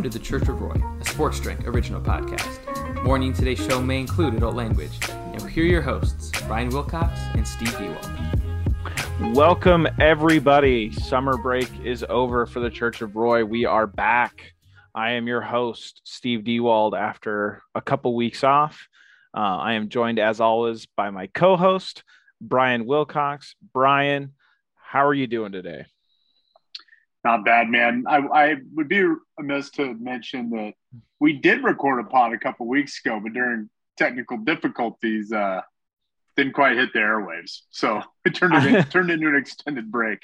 Welcome to the Church of Roy, a Sports Drink original podcast. Warning today's show may include adult language. And here are your hosts, Brian Wilcox and Steve Dewald. Welcome, everybody. Summer break is over for the Church of Roy. We are back. I am your host, Steve Dewald, after a couple weeks off. Uh, I am joined, as always, by my co host, Brian Wilcox. Brian, how are you doing today? Not bad, man. I, I would be amiss to mention that we did record a pod a couple weeks ago, but during technical difficulties, uh, didn't quite hit the airwaves. So it turned it in, turned into an extended break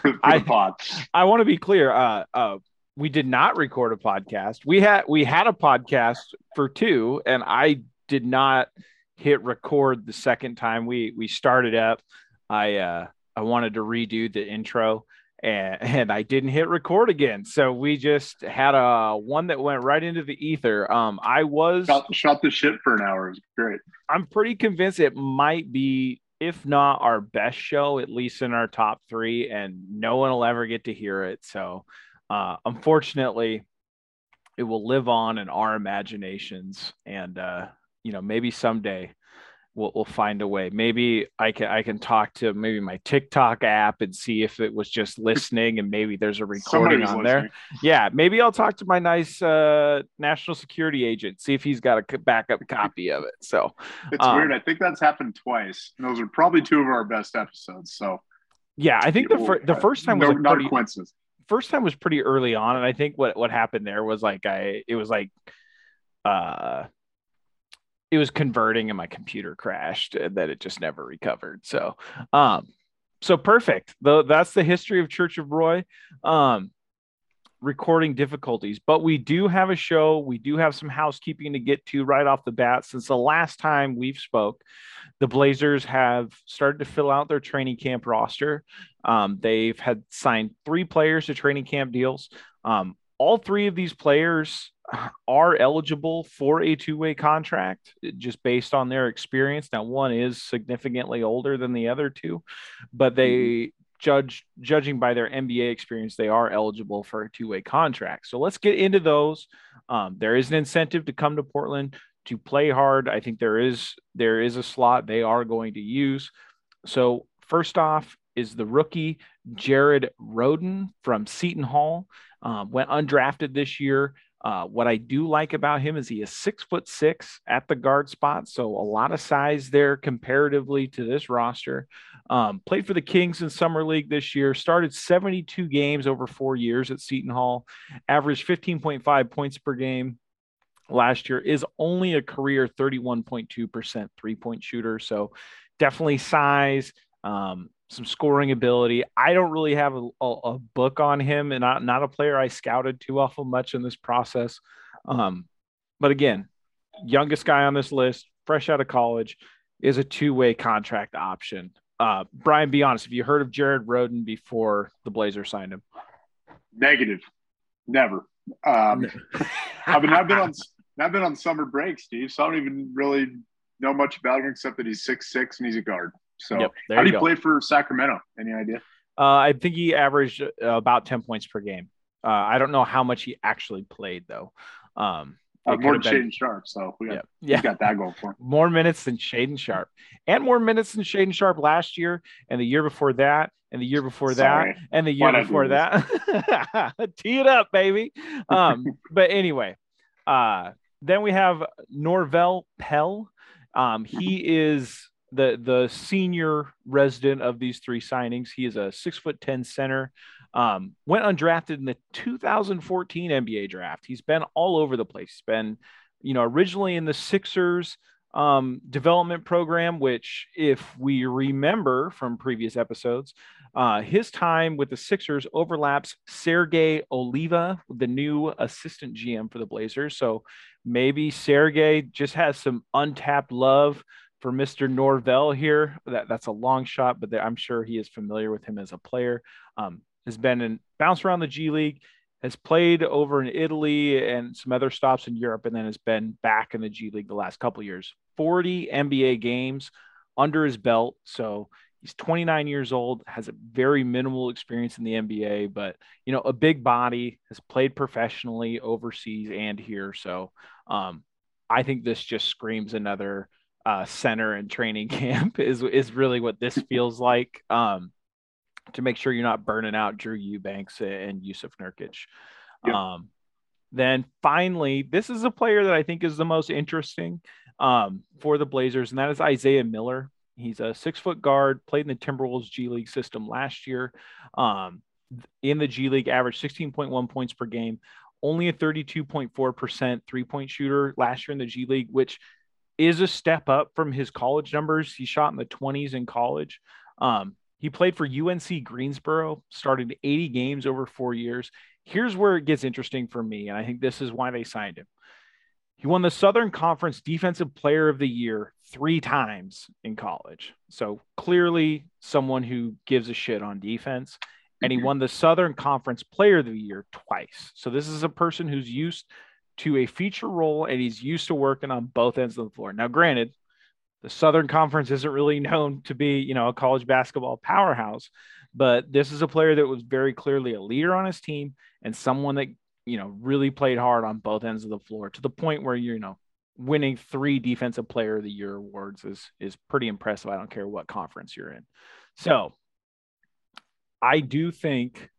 for, for I, the pod. I want to be clear. Uh, uh, we did not record a podcast. We had we had a podcast for two, and I did not hit record the second time we we started up. I uh, I wanted to redo the intro and, and I didn't hit record again. So we just had a one that went right into the ether. Um, I was shot, shot the shit for an hour. It was great. I'm pretty convinced it might be, if not our best show, at least in our top three, and no one will ever get to hear it. So, uh, unfortunately, it will live on in our imaginations, and uh, you know, maybe someday we'll, we'll find a way. Maybe I can I can talk to maybe my TikTok app and see if it was just listening and maybe there's a recording on listening. there. Yeah, maybe I'll talk to my nice uh, national security agent, see if he's got a backup copy of it. So it's um, weird. I think that's happened twice. And those are probably two of our best episodes. So yeah, I think the fir- the first time was no, like not pretty, a coincidence. First time was pretty early on, and I think what what happened there was like I it was like uh it was converting and my computer crashed and that it just never recovered. So, um, so perfect. Though that's the history of Church of Roy. Um, recording difficulties, but we do have a show. We do have some housekeeping to get to right off the bat. Since the last time we've spoke, the Blazers have started to fill out their training camp roster. Um, they've had signed three players to training camp deals. Um, all three of these players are eligible for a two-way contract just based on their experience. Now, one is significantly older than the other two, but they mm-hmm. judge judging by their NBA experience, they are eligible for a two-way contract. So let's get into those. Um, there is an incentive to come to Portland to play hard. I think there is there is a slot they are going to use. So first off is the rookie Jared Rhoden from Seton Hall. Um, went undrafted this year. Uh, what I do like about him is he is six foot six at the guard spot, so a lot of size there comparatively to this roster. Um, played for the Kings in summer league this year. Started 72 games over four years at Seton Hall. Averaged 15.5 points per game last year. Is only a career 31.2% three point shooter, so definitely size. Um, some scoring ability. I don't really have a, a, a, book on him, and not not a player I scouted too awful much in this process. Um, but again, youngest guy on this list, fresh out of college, is a two way contract option. Uh, Brian, be honest. Have you heard of Jared Rhoden before the Blazers signed him? Negative, never. Um, I've been I've been on I've been on summer break, Steve. So I don't even really know much about him except that he's six six and he's a guard. So, yep, how do you, play for Sacramento? Any idea? Uh, I think he averaged uh, about 10 points per game. Uh, I don't know how much he actually played, though. Um, uh, more than been... Shaedon Sharpe. So, we got, yeah, yeah. got that going for him. More minutes than Shaedon Sharpe, and more minutes than Shaedon Sharpe last year, and the year before that, and the year before Sorry. that, and the year Why before that. Tee it up, baby. Um, but anyway, uh, then we have Norvel Pelle. Um, he is the the senior resident of these three signings. He is a six foot ten center. Um, went undrafted in the 2014 NBA draft. He's been all over the place. He's been, you know, originally in the Sixers um, development program, which, if we remember from previous episodes, uh, his time with the Sixers overlaps Sergi Oliva, the new assistant GM for the Blazers. So maybe Sergi just has some untapped love for Mr. Norvel here. That that's a long shot, but I'm sure he is familiar with him as a player. Um, has been in bounced around the G League, has played over in Italy and some other stops in Europe, and then has been back in the G League the last couple years. 40 NBA games under his belt, so He's 29 years old, has a very minimal experience in the NBA, but you know, a big body, has played professionally overseas and here. So um, I think this just screams another uh, center and training camp is is really what this feels like. Um, to make sure you're not burning out Drew Eubanks and Jusuf Nurkic. Yep. Um, then finally, this is a player that I think is the most interesting um, for the Blazers, and that is Isaiah Miller. He's a six foot guard, played in the Timberwolves G League system last year. Um, in the G League, averaged 16.1 points per game, only a 32.4% three point shooter last year in the G League, which is a step up from his college numbers. He shot in the 20s in college. Um, he played for UNC Greensboro, started 80 games over four years. Here's where it gets interesting for me, and I think this is why they signed him. He won the Southern Conference Defensive Player of the Year three times in college. So clearly, someone who gives a shit on defense. And he mm-hmm. won the Southern Conference Player of the Year twice. So this is a person who's used to a feature role and he's used to working on both ends of the floor. Now, granted, the Southern Conference isn't really known to be, you know, a college basketball powerhouse, but this is a player that was very clearly a leader on his team and someone that, you know, really played hard on both ends of the floor to the point where you know winning three defensive player of the year awards is is pretty impressive. I don't care what conference you're in. So I do think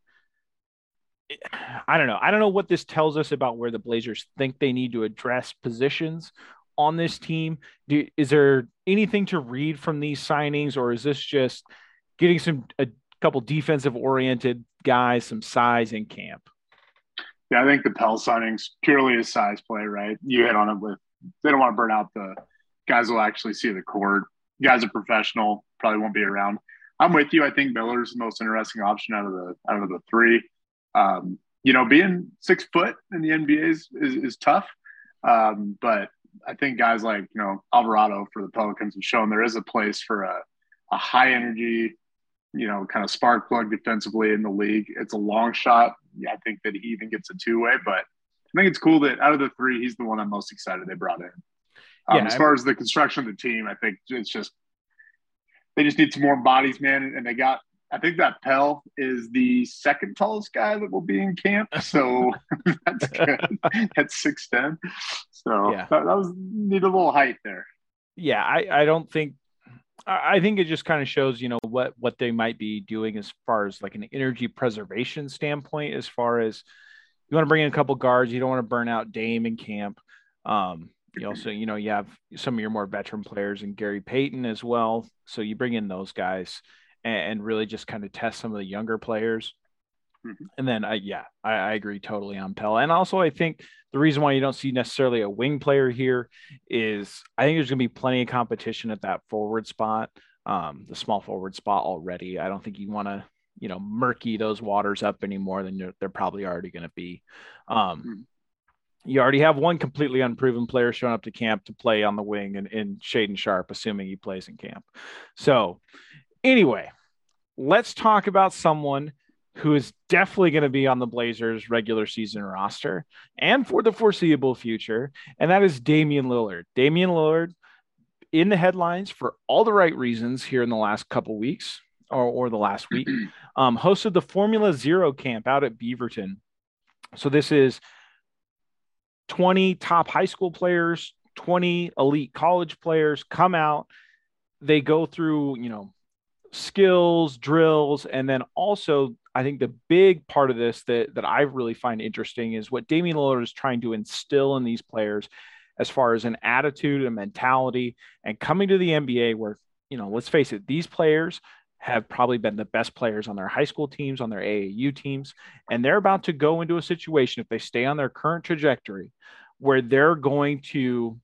I don't know. I don't know what this tells us about where the Blazers think they need to address positions on this team. Do, is there anything to read from these signings, or is this just getting some a couple defensive oriented guys, some size in camp? Yeah, I think the Pelle signings purely a size play, right? You hit on it with they don't want to burn out the guys will actually see the court. Guys are professional, probably won't be around. I'm with you. I think Miller's the most interesting option out of the out of the three. Um, you know, being six foot in the NBA is is, is tough, um, but I think guys like you know Alvarado for the Pelicans have shown there is a place for a, a high energy, you know, kind of spark plug defensively in the league. It's a long shot. Yeah, I think that he even gets a two way, but I think it's cool that out of the three, he's the one I'm most excited they brought in. Um, yeah, as far as the construction of the team, I think it's just they just need some more bodies, man. And they got, I think that Pelle is the second tallest guy that will be in camp. So that's good. that's 6'10. So yeah. that, that, was need a little height there. Yeah. I, I don't think, I think it just kind of shows, you know, what, what they might be doing as far as like an energy preservation standpoint, as far as you want to bring in a couple guards, you don't want to burn out Dame in camp. Um, you also, you know, you have some of your more veteran players and Gary Payton as well. So you bring in those guys and, and really just kind of test some of the younger players. Mm-hmm. And then I, yeah, I, I, agree totally on Pelle. And also, I think the reason why you don't see necessarily a wing player here is I think there's going to be plenty of competition at that forward spot, um, the small forward spot already. I don't think you want to, you know, murky those waters up any more than they're probably already going to be. Um, mm-hmm you already have one completely unproven player showing up to camp to play on the wing and in Shaedon Sharpe, assuming he plays in camp. So, anyway, let's talk about someone who is definitely going to be on the Blazers regular season roster and for the foreseeable future, and that is Damian Lillard. Damian Lillard in the headlines for all the right reasons here in the last couple weeks or, or the last week, um, hosted the Formula Zero camp out at Beaverton. So this is 20 top high school players, 20 elite college players come out. They go through, you know, skills, drills, and then also I think the big part of this that that I really find interesting is what Damian Lillard is trying to instill in these players as far as an attitude and mentality and coming to the NBA where, you know, let's face it, these players have probably been the best players on their high school teams, on their AAU teams, and they're about to go into a situation if they stay on their current trajectory where they're going to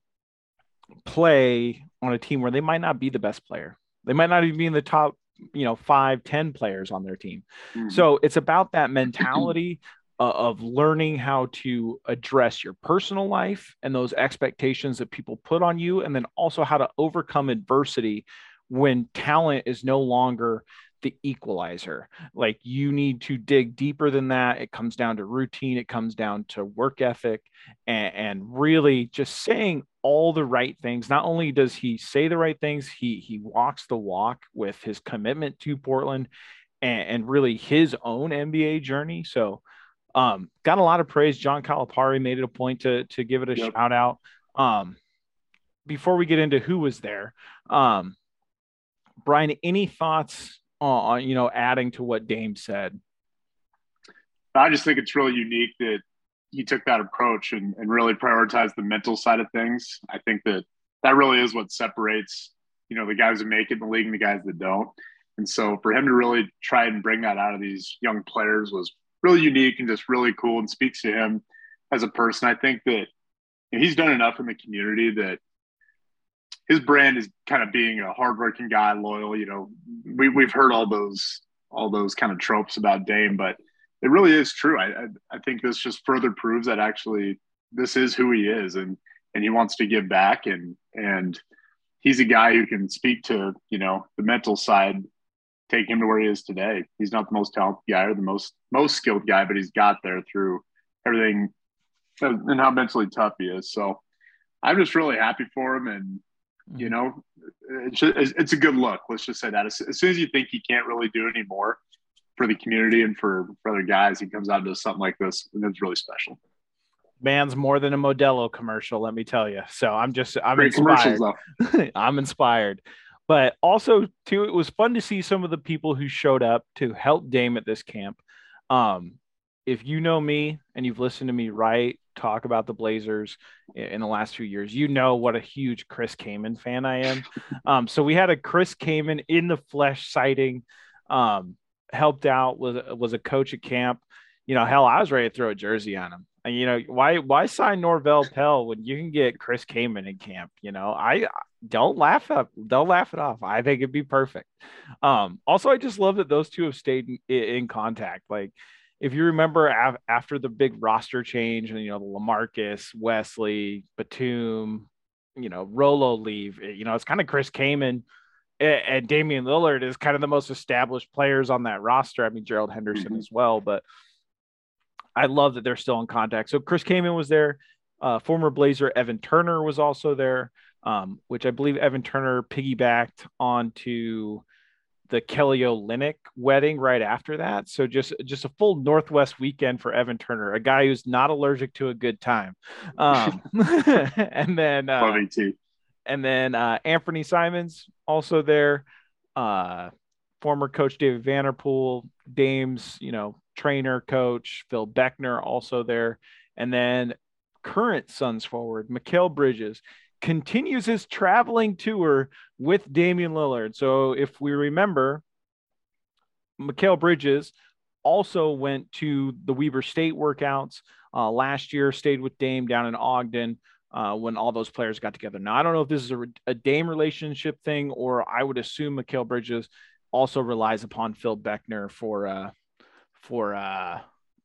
play on a team where they might not be the best player. They might not even be in the top, you know, five, ten players on their team. Mm-hmm. So it's about that mentality of learning how to address your personal life and those expectations that people put on you, and then also how to overcome adversity when talent is no longer the equalizer. Like you need to dig deeper than that. It comes down to routine, it comes down to work ethic, and, and really just saying all the right things. Not only does he say the right things, he he walks the walk with his commitment to Portland and, and really his own NBA journey. So um, got a lot of praise. John Calipari made it a point to to give it a yep. shout out. Um, before we get into who was there, um, Brian, any thoughts on you know adding to what Dame said? I just think it's really unique that he took that approach and, and really prioritized the mental side of things. I think that that really is what separates, you know, the guys who make it in the league and the guys that don't. And so for him to really try and bring that out of these young players was really unique and just really cool and speaks to him as a person. I think that he's done enough in the community that his brand is kind of being a hardworking guy, loyal. You know, we, we've heard all those all those kind of tropes about Dame, but it really is true. I, I, I think this just further proves that actually this is who he is, and and he wants to give back, and and he's a guy who can speak to you know the mental side, take him to where he is today. He's not the most talented guy or the most most skilled guy, but he's got there through everything and how mentally tough he is. So I'm just really happy for him, and you mm-hmm. know, it's, just, it's a good look. Let's just say that as, as soon as you think he can't really do anymore, for the community and for, for other guys, he comes out and does something like this, and it's really special. Man's more than a Modelo commercial, let me tell you. So I'm just I'm Great inspired. I'm inspired. But also too, it was fun to see some of the people who showed up to help Dame at this camp. Um, if you know me and you've listened to me write talk about the Blazers in the last few years, you know what a huge Chris Kaman fan I am. Um, so we had a Chris Kaman in the flesh sighting. Um, helped out was was a coach at camp. You know, hell, I was ready to throw a jersey on him. And you know, why why sign Norvel Pelle when you can get Chris Kaman in camp? You know, I don't laugh up, don't laugh it off. I think it'd be perfect. Um, also, I just love that those two have stayed in, in contact. Like, if you remember av- after the big roster change, and you know, the Lamarcus, Wesley, Batum, you know, Rolo leave. You know, it's kind of Chris Kaman and Damian Lillard is kind of the most established players on that roster. I mean, Gerald Henderson mm-hmm. as well, but I love that they're still in contact. So Chris Kaman was there. Uh, former Blazer Evan Turner was also there, um, which I believe Evan Turner piggybacked onto the Kelly Olynyk wedding right after that. So just just a full Northwest weekend for Evan Turner, a guy who's not allergic to a good time. Um, and then uh, and then uh, Anthony Simons also there. Uh, former coach David Vanterpool, Dame's, you know, trainer coach Phil Beckner also there. And then current Suns forward, Mikal Bridges, continues his traveling tour with Damian Lillard. So if we remember, Mikal Bridges also went to the Weber State workouts uh, last year, stayed with Dame down in Ogden uh, when all those players got together. Now, I don't know if this is a, a Dame relationship thing, or I would assume Mikal Bridges also relies upon Phil Beckner for uh, for uh,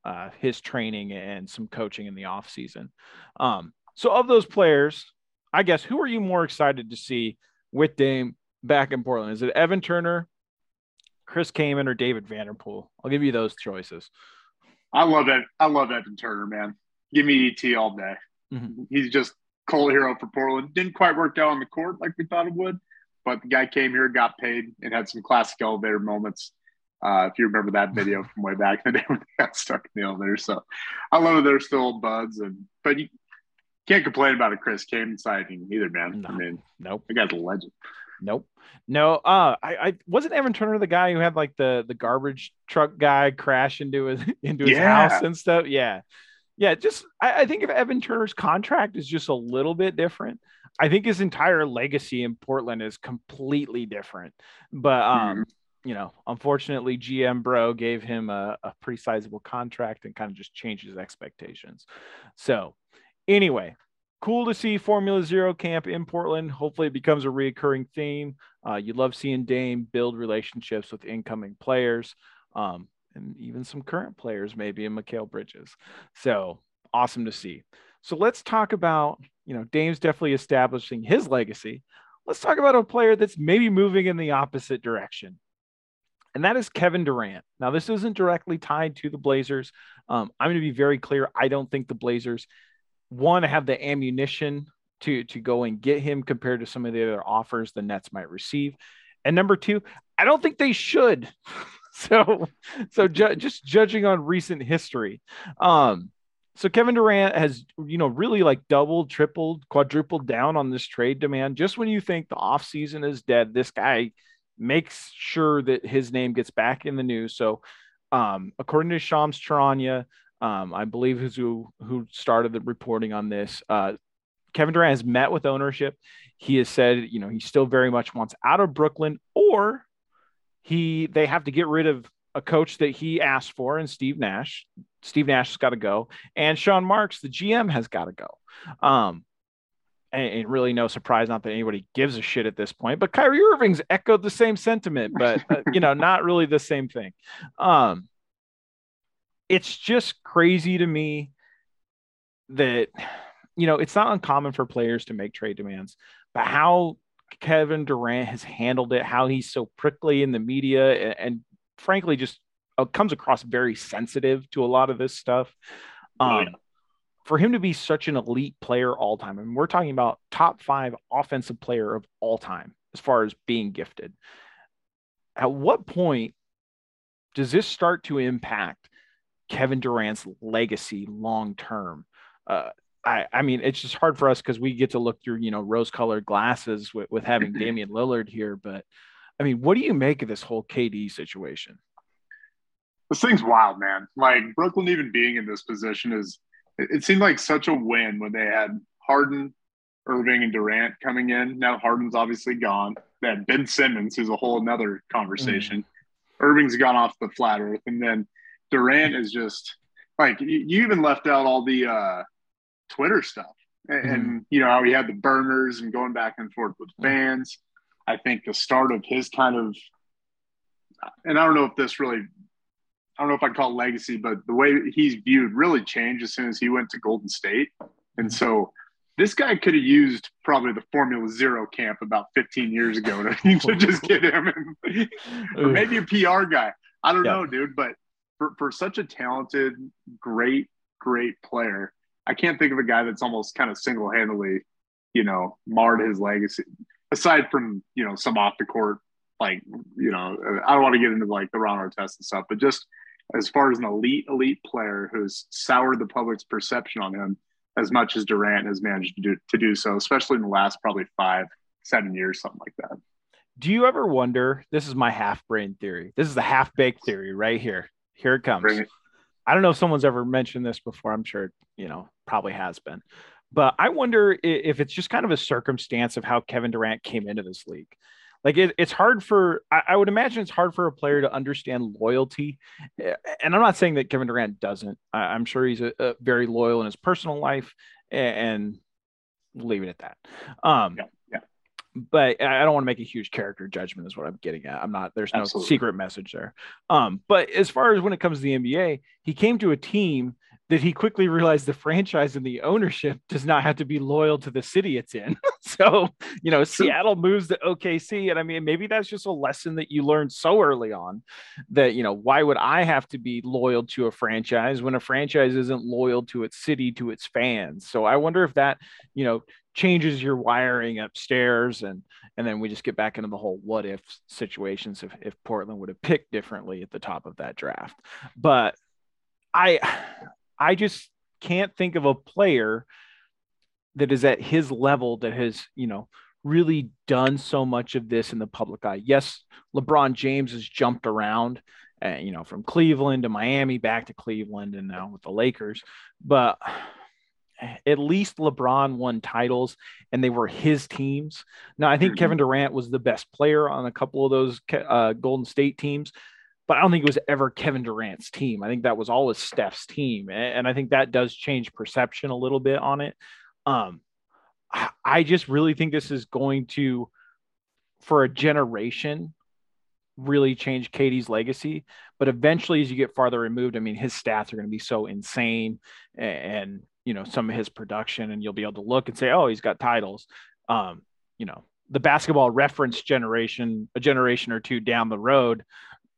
uh, his training and some coaching in the off season. Um, so, of those players, I guess who are you more excited to see with Dame back in Portland? Is it Evan Turner, Chris Kaman, or David Vanterpool? I'll give you those choices. I love it. I love Evan Turner, man. Give me ET all day. Mm-hmm. He's just cult hero for Portland. Didn't quite work out on the court like we thought it would, but the guy came here, got paid, and had some classic elevator moments. Uh, if you remember that video from way back in the day when they got stuck in the elevator. So I love that they're still buds, and but you can't complain about a Chris Kaman sighting either, man. No, I mean, nope, the guy's a legend. Nope. No, uh, I, I wasn't Evan Turner the guy who had like the the garbage truck guy crash into his into his yeah. house and stuff. Yeah, yeah, just I, I, think if Evan Turner's contract is just a little bit different, I think his entire legacy in Portland is completely different. But um, mm you know, unfortunately, GM Bro gave him a, a pretty sizable contract and kind of just changed his expectations. So, anyway, cool to see Formula Zero camp in Portland. Hopefully, it becomes a reoccurring theme. Uh, you love seeing Dame build relationships with incoming players. Um, and even some current players, maybe in Mikal Bridges. So awesome to see. So let's talk about, you know, Dame's definitely establishing his legacy. Let's talk about a player that's maybe moving in the opposite direction. And that is Kevin Durant. Now, this isn't directly tied to the Blazers. Um, I'm going to be very clear. I don't think the Blazers, one, have the ammunition to to go and get him compared to some of the other offers the Nets might receive. And number two, I don't think they should. so so ju- just judging on recent history. Um so Kevin Durant has, you know, really like doubled, tripled, quadrupled down on this trade demand. Just when you think the offseason is dead, this guy makes sure that his name gets back in the news. So um, according to Shams Charania, um, I believe who who started the reporting on this. Uh, Kevin Durant has met with ownership. He has said, you know, he still very much wants out of Brooklyn, or he they have to get rid of a coach that he asked for, and Steve Nash. Steve Nash has got to go, and Sean Marks, the GM, has got to go. Um, and, and, really no surprise, not that anybody gives a shit at this point. But Kyrie Irving's echoed the same sentiment, but uh, you know, not really the same thing. Um, it's just crazy to me that you know it's not uncommon for players to make trade demands, but how Kevin Durant has handled it, how he's so prickly in the media, and, and frankly, just uh, comes across very sensitive to a lot of this stuff. Um, yeah. For him to be such an elite player all time, I and mean, we're talking about top five offensive player of all time as far as being gifted. At what point does this start to impact Kevin Durant's legacy long term? Uh, I, I mean, it's just hard for us because we get to look through, you know, rose colored glasses with, with having Damian Lillard here. But I mean, what do you make of this whole KD situation? This thing's wild, man. Like Brooklyn even being in this position is it, it seemed like such a win when they had Harden, Irving, and Durant coming in. Now Harden's obviously gone. They had Ben Simmons, who's a whole another conversation. Mm. Irving's gone off the flat earth. And then Durant is just like you, you even left out all the uh Twitter stuff. And, mm. and, you know how he had the burners and going back and forth with fans. I think the start of his kind of, and I don't know if this really, I don't know if I'd call it legacy, but the way he's viewed really changed as soon as he went to Golden State. And so this guy could have used probably the Formula Zero camp about 15 years ago to, to just get him, in, or maybe a PR guy. I don't yeah. know, dude. But for, for such a talented, great, great player, I can't think of a guy that's almost kind of single handedly, you know, marred his legacy aside from you know some off the court like you know I don't want to get into like the Ron Artest and stuff, but just as far as an elite elite player who's soured the public's perception on him as much as Durant has managed to do to do so, especially in the last probably five seven years, something like that. Do you ever wonder? This is my half brain theory. This is the half baked theory right here. Here it comes. It. I don't know if someone's ever mentioned this before. I'm sure you know probably has been. But I wonder if it's just kind of a circumstance of how Kevin Durant came into this league. Like it, it's hard for I, I, would imagine it's hard for a player to understand loyalty, and I'm not saying that Kevin Durant doesn't. I, am sure he's a, a very loyal in his personal life, and, and leave it at that. Um, yeah. But I don't want to make a huge character judgment. Is what I'm getting at. I'm not. There's no Absolutely. secret message there. Um, but as far as when it comes to the NBA, he came to a team that he quickly realized the franchise and the ownership does not have to be loyal to the city it's in. so, you know, Seattle moves to OKC. And I mean, maybe that's just a lesson that you learned so early on that, you know, why would I have to be loyal to a franchise when a franchise isn't loyal to its city, to its fans? So I wonder if that, you know, changes your wiring upstairs and and then we just get back into the whole what if situations if, if portland would have picked differently at the top of that draft but i I just can't think of a player that is at his level that has, you know, really done so much of this in the public eye. Yes, LeBron James has jumped around, uh, you know, from Cleveland to Miami, back to Cleveland, and now with the Lakers. But at least LeBron won titles and they were his teams. Now, I think mm-hmm. Kevin Durant was the best player on a couple of those uh, Golden State teams, but I don't think it was ever Kevin Durant's team. I think that was always Steph's team, and I think that does change perception a little bit on it. Um, I just really think this is going to, for a generation, really change KD's legacy. But eventually, as you get farther removed, I mean, his stats are going to be so insane, and, you know some of his production, and you'll be able to look and say, "Oh, he's got titles." Um, you know, the basketball reference generation, a generation or two down the road,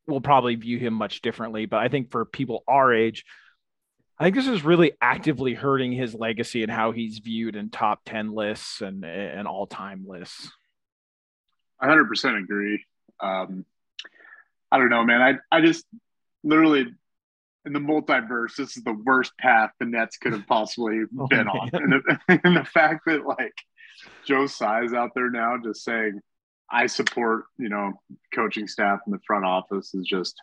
will probably view him much differently. But I think for people our age, I think this is really actively hurting his legacy and how he's viewed in top 10 lists and, and all time lists. 100% agree. Um, I don't know, man. I, I just literally in the multiverse, this is the worst path the Nets could have possibly oh, been on. And the, and the, fact that like Joe Tsai's out there now just saying, I support, you know, coaching staff in the front office is just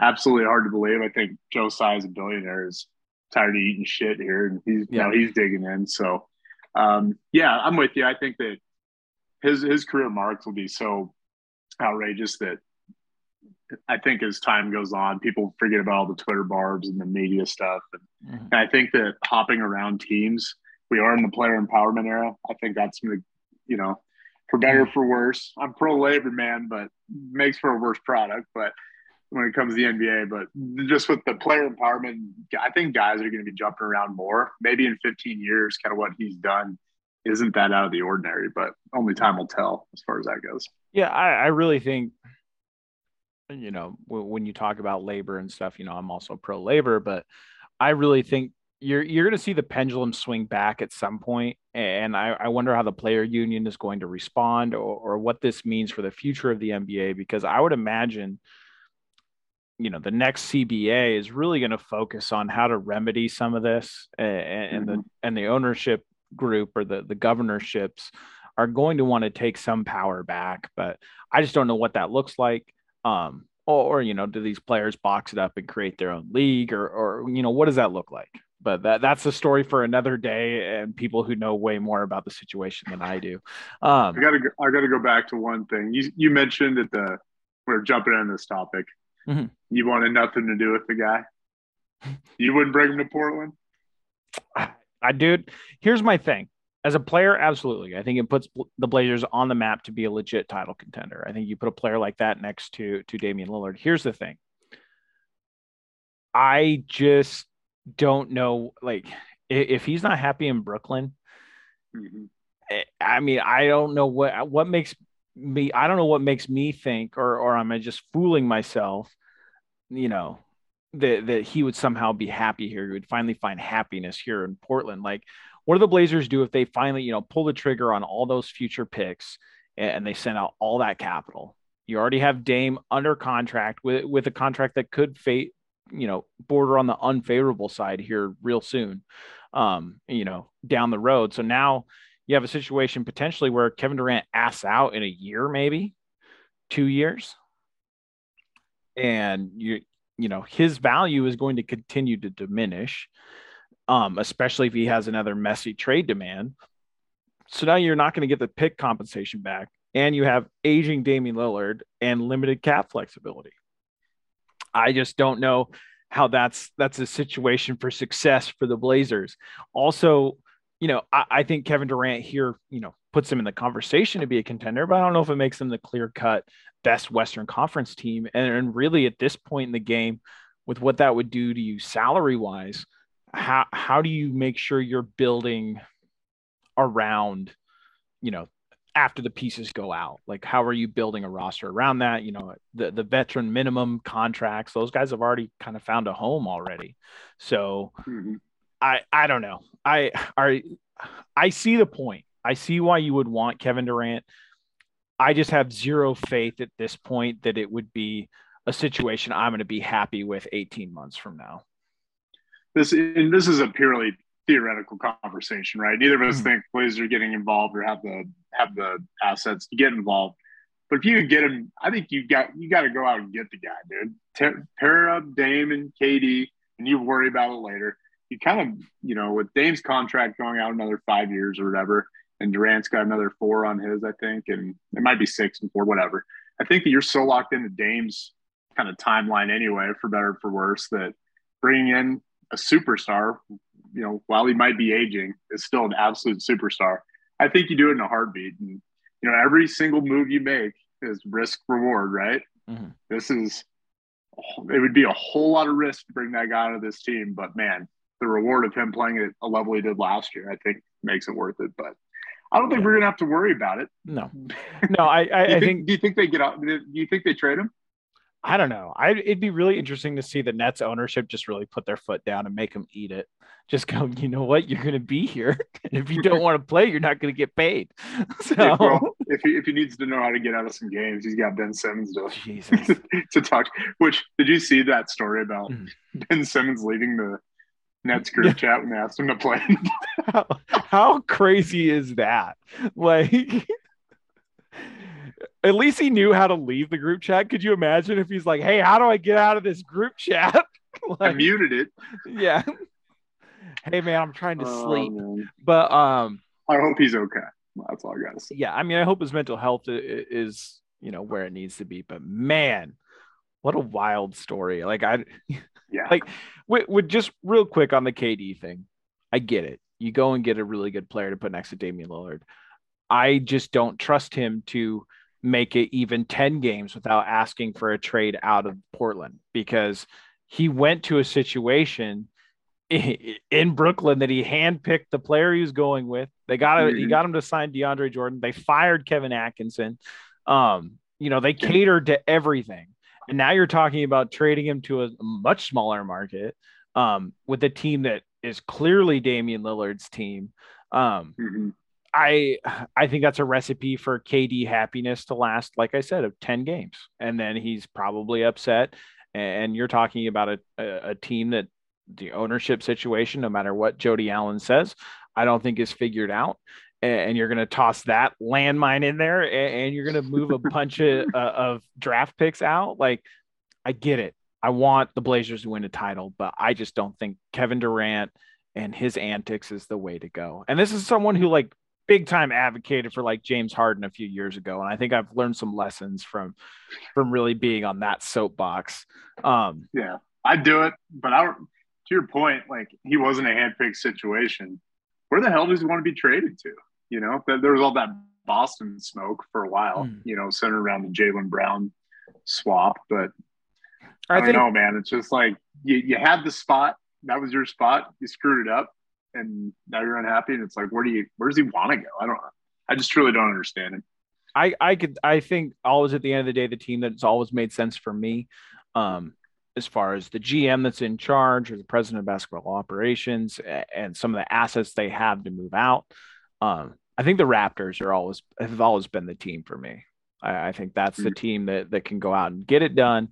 absolutely hard to believe. I think Joe Tsai is a billionaire is tired of eating shit here and he's yeah. you know he's digging in. So um, yeah, I'm with you. I think that his his career marks will be so outrageous that I think as time goes on, people forget about all the Twitter barbs and the media stuff. And, mm-hmm. and I think that hopping around teams, we are in the player empowerment era. I think that's going to, you know, for better mm-hmm. for worse. I'm pro labor man, but makes for a worse product. But when it comes to the NBA, but just with the player empowerment, I think guys are going to be jumping around more. Maybe in 15 years, kind of what he's done isn't that out of the ordinary, but only time will tell as far as that goes. Yeah, I, I really think, you know, when you talk about labor and stuff, you know, I'm also pro labor, but I really think you're you're going to see the pendulum swing back at some point, and I, I wonder how the player union is going to respond or, or what this means for the future of the NBA. Because I would imagine you know the next CBA is really going to focus on how to remedy some of this, and, and mm-hmm. the and the ownership group or the the governorships are going to want to take some power back. But I just don't know what that looks like. Um, or, or you know, do these players box it up and create their own league, or or you know, what does that look like? But that that's a story for another day, and people who know way more about the situation than I do. Um, I gotta I gotta go back to one thing you you mentioned at the we're jumping on this topic Mm-hmm. You wanted nothing to do with the guy. You wouldn't bring him to Portland. I dude, here's my thing. As a player, absolutely. I think it puts the Blazers on the map to be a legit title contender. I think you put a player like that next to to Damian Lillard. Here's the thing. I just don't know like if he's not happy in Brooklyn, mm-hmm. Eh, I mean, I don't know what what makes me I don't know what makes me think or or am I just fooling myself you know, that that he would somehow be happy here. He would finally find happiness here in Portland. Like, what do the Blazers do if they finally, you know, pull the trigger on all those future picks and they send out all that capital? You already have Dame under contract with with a contract that could fate, you know, border on the unfavorable side here real soon. Um, you know, down the road. So now you have a situation potentially where Kevin Durant asks out in a year, maybe two years and you you know his value is going to continue to diminish um, especially if he has another messy trade demand. So now you're not going to get the pick compensation back and you have aging Damian Lillard and limited cap flexibility. I just don't know how that's that's a situation for success for the blazers. Also you know I, I think kevin durant here you know puts him in the conversation to be a contender but i don't know if it makes them the clear cut best Western Conference team. And, and really, at this point in the game, with what that would do to you salary wise, how how do you make sure you're building around, you know, after the pieces go out? Like, how are you building a roster around that? You know, the the veteran minimum contracts; those guys have already kind of found a home already. So, mm-hmm. I I don't know. I are I see the point. I see why you would want Kevin Durant I just have zero faith at this point that it would be a situation I'm going to be happy with 18 months from now. This and this is a purely theoretical conversation, right? Neither of us mm-hmm. think are getting involved or have the have the assets to get involved. But if you get him, I think you got you got to go out and get the guy, dude. Te- pair up Dame and KD, and you worry about it later. You kind of, you know, with Dame's contract going out another five years or whatever, and Durant's got another four on his, I think, and it might be six and four, whatever. I think that you're so locked into Dame's kind of timeline anyway, for better for worse, that bringing in a superstar, you know, while he might be aging, is still an absolute superstar. I think you do it in a heartbeat, and you know, every single move you make is risk reward, right? Mm-hmm. This is it would be a whole lot of risk to bring that guy to this team, but man, the reward of him playing at a level he did last year, I think makes it worth it. But I don't think yeah. we're gonna have to worry about it. No, no. I I, I think, think, Do you think they get out? Do you think they trade him? I don't know. I it'd be really interesting to see the Nets ownership just really put their foot down and be really interesting to see the Nets ownership just really put their foot down and make them eat it. Just go, you know what? You're going to be here. And if you don't want to play, you're not going to get paid. So, well, if he, if he needs to know how to get out of some games, he's got Ben Simmons to, Jesus. to talk. Which, did you see that story about mm. Ben Simmons leaving the Nets group chat when they asked him to play? how, how crazy is that? Like, at least he knew how to leave the group chat. Could you imagine if he's like, "Hey, how do I get out of this group chat?" like, I muted it. Yeah. hey man, I'm trying to oh, sleep. But um I hope he's okay. That's all I gotta say. Yeah, I mean, I hope his mental health is, you know, where it needs to be. But man, what a wild story. Like I yeah. Like with, with just real quick on the KD thing. I get it. You go and get a really good player to put next to Damian Lillard. I just don't trust him to make it even 10 games without asking for a trade out of Portland because he went to a situation in Brooklyn that he handpicked the player he was going with. They got mm-hmm. he got him to sign DeAndre Jordan. They fired Kevin Atkinson. Um, you know, they catered to everything. And now you're talking about trading him to a much smaller market um, with a team that is clearly Damian Lillard's team. Um, mm-hmm. I I think that's a recipe for KD happiness to last, like I said, of 10 games. And then he's probably upset. And you're talking about a, a, a team that the ownership situation, no matter what Jody Allen says, I don't think is figured out. And you're going to toss that landmine in there and you're going to move a bunch of, uh, of draft picks out. Like, I get it. I want the Blazers to win a title, but I just don't think Kevin Durant and his antics is the way to go. And this is someone who like big time advocated for like James Harden a few years ago, and I think I've learned some lessons from from really being on that soapbox. Um, yeah, I'd do it, but I don't. To your point, like he wasn't a handpicked situation. Where the hell does he want to be traded to? You know, there was all that Boston smoke for a while. Mm. You know, centered around the Jaylen Brown swap, but I, I don't think, know, man. It's just like you, you had the spot. That was your spot. You screwed it up and now you're unhappy and it's like where do you where does he want to go? I don't i just truly don't understand it. I i could i think always at the end of the day the team that's always made sense for me um as far as the gm that's in charge or the president of basketball operations and some of the assets they have to move out um i think the raptors are always have always been the team for me. I, I think that's the mm-hmm. team that that can go out and get it done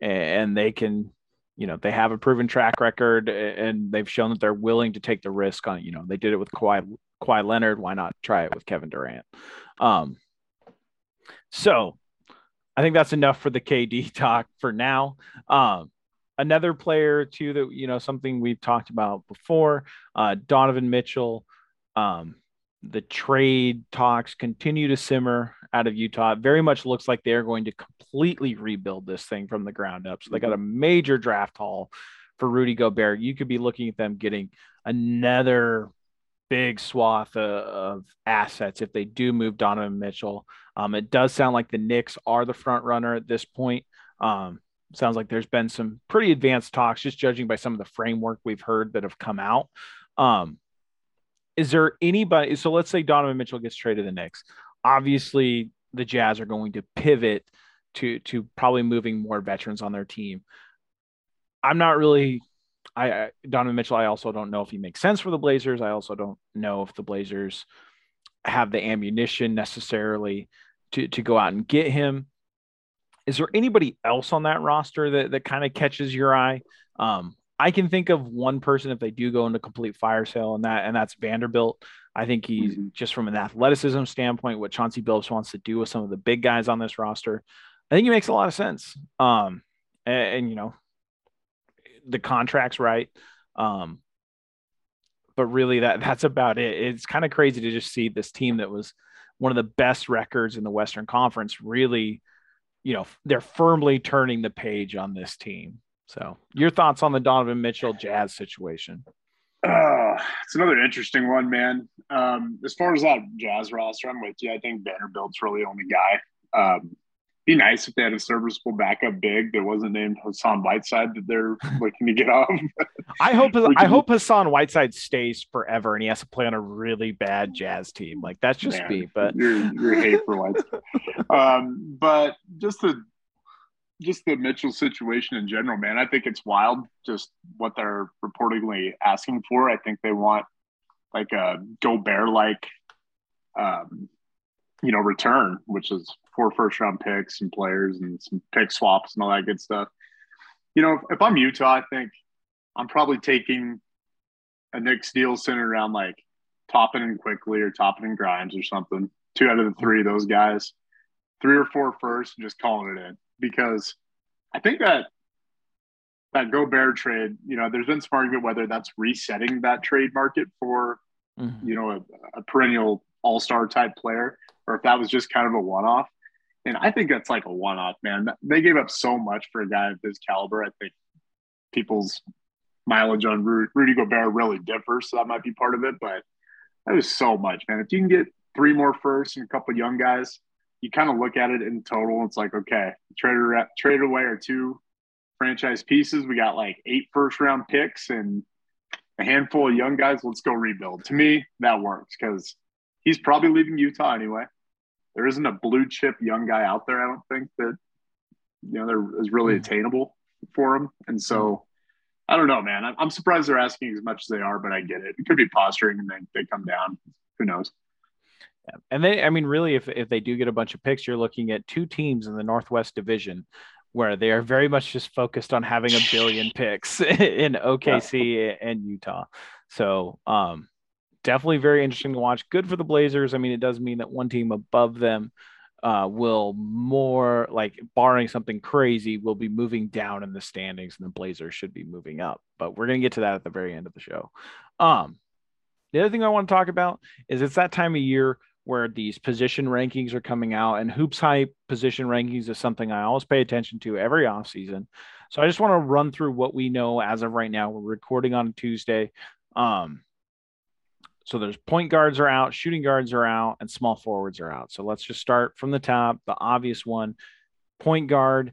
and, and they can you know they have a proven track record and they've shown that they're willing to take the risk on you know they did it with Kawhi, Kawhi Leonard why not try it with Kevin Durant? Um so I think that's enough for the KD talk for now. Um another player too that you know something we've talked about before uh Donovan Mitchell um the trade talks continue to simmer out of Utah. It very much looks like they're going to completely rebuild this thing from the ground up. So they got a mm-hmm. major draft haul for Rudy Gobert. You could be looking at them getting another big swath of, of assets if they do move Donovan Mitchell. Um, it does sound like the Knicks are the front runner at this point. Um, sounds like there's been some pretty advanced talks, just judging by some of the framework we've heard that have come out. Um, is there anybody? So let's say Donovan Mitchell gets traded to the Knicks. Obviously, the Jazz are going to pivot to to probably moving more veterans on their team. I'm not really. I, I Donovan Mitchell. I also don't know if he makes sense for the Blazers. I also don't know if the Blazers have the ammunition necessarily to to go out and get him. Is there anybody else on that roster that that kind of catches your eye? Um, I can think of one person if they do go into complete fire sale, and that and that's Vanderbilt. I think he's mm-hmm. just from an athleticism standpoint, what Chauncey Billups wants to do with some of the big guys on this roster. I think he makes a lot of sense. Um, and, and you know, the contract's right. Um, but really that that's about it. It's kind of crazy to just see this team that was one of the best records in the Western Conference really, you know, they're firmly turning the page on this team. So, your thoughts on the Donovan Mitchell Jazz situation? Uh, it's another interesting one, man. Um, as far as that Jazz roster, I'm with you. I think Vanderbilt's really the only guy. Um, be nice if they had a serviceable backup big that wasn't named Hassan Whiteside that they're looking to get off. I hope I hope Hassan Whiteside stays forever and he has to play on a really bad Jazz team. Like that's just man, me. But you're, you're hate for Whiteside. um, but just to just the Mitchell situation in general, man. I think it's wild just what they're reportedly asking for. I think they want like a Gobert like, um, you know, return, which is four first round picks and players and some pick swaps and all that good stuff. You know, if, if I'm Utah, I think I'm probably taking a Knicks deal centered around like Toppin and Quickley or Toppin and Grimes or something. Two out of the three of those guys, three or four first, and just calling it in because I think that that Gobert trade, you know, there's been some argument whether that's resetting that trade market for, mm-hmm. you know, a, a perennial all star type player, or if that was just kind of a one off. And I think that's like a one off, man. They gave up so much for a guy of his caliber. I think people's mileage on Rudy Gobert really differs, so that might be part of it. But that was so much, man. If you can get three more firsts and a couple young guys, you kind of look at it in total. It's like, okay, traded traded away our two franchise pieces. We got like eight first round picks and a handful of young guys. Let's go rebuild. To me, that works because he's probably leaving Utah anyway. There isn't a blue chip young guy out there. I don't think that you know there is really hmm. attainable for him. And so I don't know, man. I'm surprised they're asking as much as they are, but I get it. It could be posturing and then they come down. Who knows? Yeah. And they, I mean, really, if if they do get a bunch of picks, you're looking at two teams in the Northwest Division where they are very much just focused on having a billion picks in OKC yeah. and Utah. So, um, definitely very interesting to watch. Good for the Blazers. I mean, it does mean that one team above them uh, will more like barring something crazy will be moving down in the standings and the blazers should be moving up but we're going to get to that at the very end of the show um the other thing i want to talk about is it's that time of year where these position rankings are coming out and hoops hype position rankings is something i always pay attention to every off season so i just want to run through what we know as of right now we're recording on tuesday um so there's point guards are out, shooting guards are out, and small forwards are out. So let's just start from the top. The obvious one, point guard,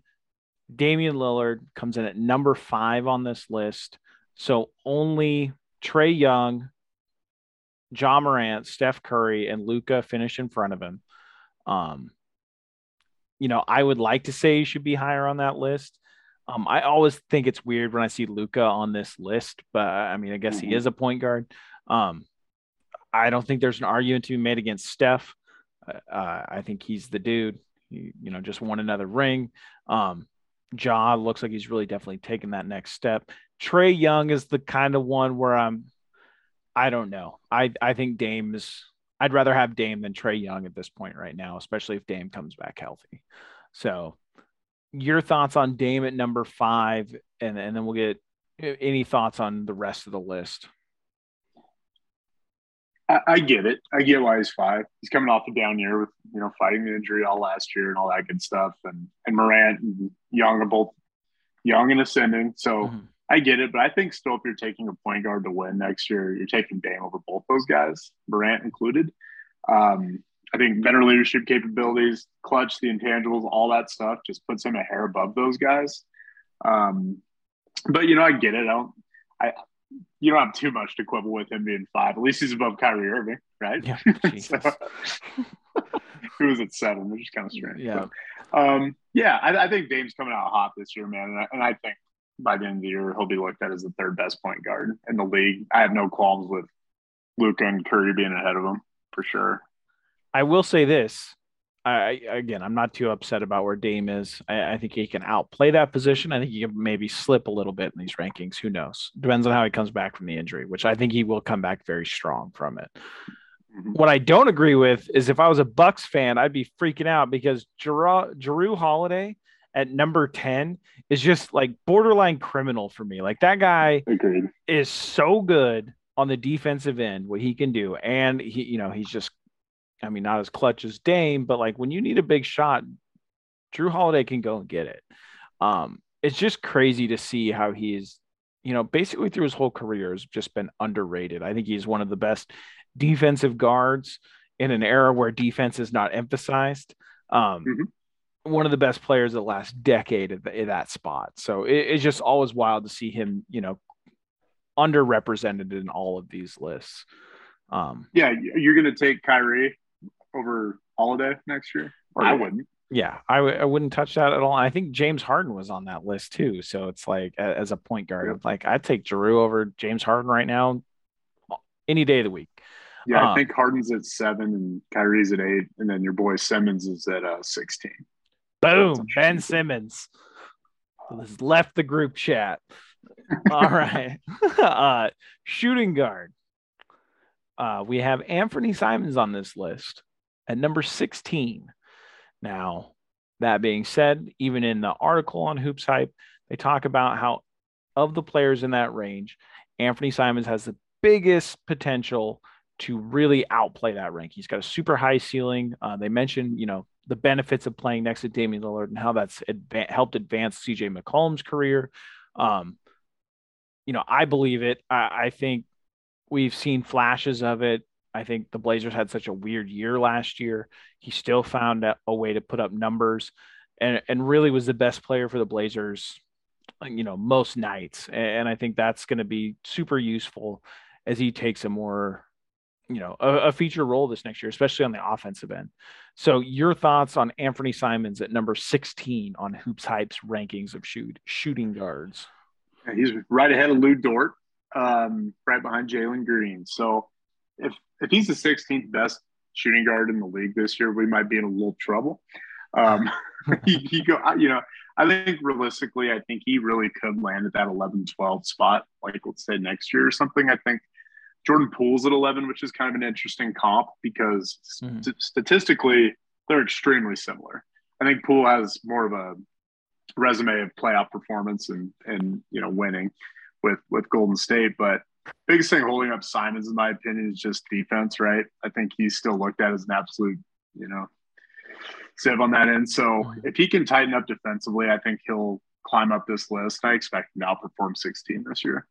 Damian Lillard comes in at number five on this list. So only Trae Young, Ja Morant, Steph Curry, and Luka finish in front of him. Um, you know, I would like to say he should be higher on that list. Um, I always think it's weird when I see Luka on this list, but I mean, I guess mm-hmm. he is a point guard. Um, I don't think there's an argument to be made against Steph. Uh, I think he's the dude. He, you know, just won another ring. Um, Ja looks like he's really definitely taken that next step. Trae Young is the kind of one where I'm. I don't know. I I think Dame's. I'd rather have Dame than Trae Young at this point right now, especially if Dame comes back healthy. So, your thoughts on Dame at number five, and and then we'll get any thoughts on the rest of the list. I, I, get it. I get why he's five. He's coming off a down year with you know fighting the injury all last year and all that good stuff. And and Morant and Young are both young and ascending. So mm-hmm. I get it. But I think still, if you're taking a point guard to win next year, you're taking Dame over both those guys, Morant included. Um, I think better leadership capabilities, clutch, the intangibles, all that stuff just puts him a hair above those guys. Um, but you know, I get it. I don't. I you don't have too much to quibble with him being five. At least he's above Kyrie Irving, right? Yeah. so, who was at seven, which is kind of strange. Yeah. But, um, yeah, I, I, think Dame's coming out hot this year, man. And I, and I, think by the end of the year, he'll be looked at as the third best point guard in the league. I have no qualms with Luka and Curry being ahead of him for sure. I will say this I again, I'm not too upset about where Dame is. I, I, think he can outplay that position. I think he can maybe slip a little bit in these rankings. Who knows? Depends on how he comes back from the injury, which I think he will come back very strong from it. Mm-hmm. What I don't agree with is if I was a Bucks fan, I'd be freaking out because Jrue Holiday at number 10 is just like borderline criminal for me. Like that guy Agreed. is so good on the defensive end, what he can do. And he, you know, he's just I mean, not as clutch as Dame, but like when you need a big shot, Jrue Holiday can go and get it. Um, it's just crazy to see how he's, you know, basically through his whole career has just been underrated. I think he's one of the best defensive guards in an era where defense is not emphasized. Um, mm-hmm. One of the best players of the last decade at, the, at that spot. So it, it's just always wild to see him, you know, underrepresented in all of these lists. Um, yeah, you're going to take Kyrie over Holiday next year? Or I wouldn't. Yeah, I w- I wouldn't touch that at all. I think James Harden was on that list too. So it's like as a point guard, yep. like I'd take Jrue over James Harden right now, any day of the week. Yeah, um, I think Harden's at seven and Kyrie's at eight, and then your boy Simmons is at uh, sixteen. Boom, Ben Simmons has left the group chat. all right, uh, shooting guard. Uh, we have Anthony Simons on this list at number sixteen. Now, that being said, even in the article on Hoops Hype, they talk about how of the players in that range, Anthony Simons has the biggest potential to really outplay that rank. He's got a super high ceiling. Uh, they mentioned, you know, the benefits of playing next to Damian Lillard and how that's adva- helped advance CJ McCollum's career. Um, you know, I believe it. I, I think we've seen flashes of it. I think the Blazers had such a weird year last year. He still found a, way to put up numbers and, and really was the best player for the Blazers, you know, most nights. And I think that's going to be super useful as he takes a more you know a, a, feature role this next year, especially on the offensive end. So, your thoughts on Anthony Simons at number 16 on Hoops Hype's rankings of shoot shooting guards? he's right ahead of Lu Dort, um, right behind Jalen Green. So, if if he's the 16th best shooting guard in the league this year, we might be in a little trouble. Um, he, he go, you know, I think realistically, I think he really could land at that 11, 12 spot, like let's say next year or something. I think Jordan Poole's at 11, which is kind of an interesting comp because mm-hmm. st- statistically, they're extremely similar. I think Poole has more of a resume of playoff performance and, and you know, winning with, with Golden State. But biggest thing holding up Simons, in my opinion, is just defense, right? I think he's still looked at as an absolute, you know, sieve on that end. So mm-hmm. if he can tighten up defensively, I think he'll climb up this list. I expect him to outperform 16 this year.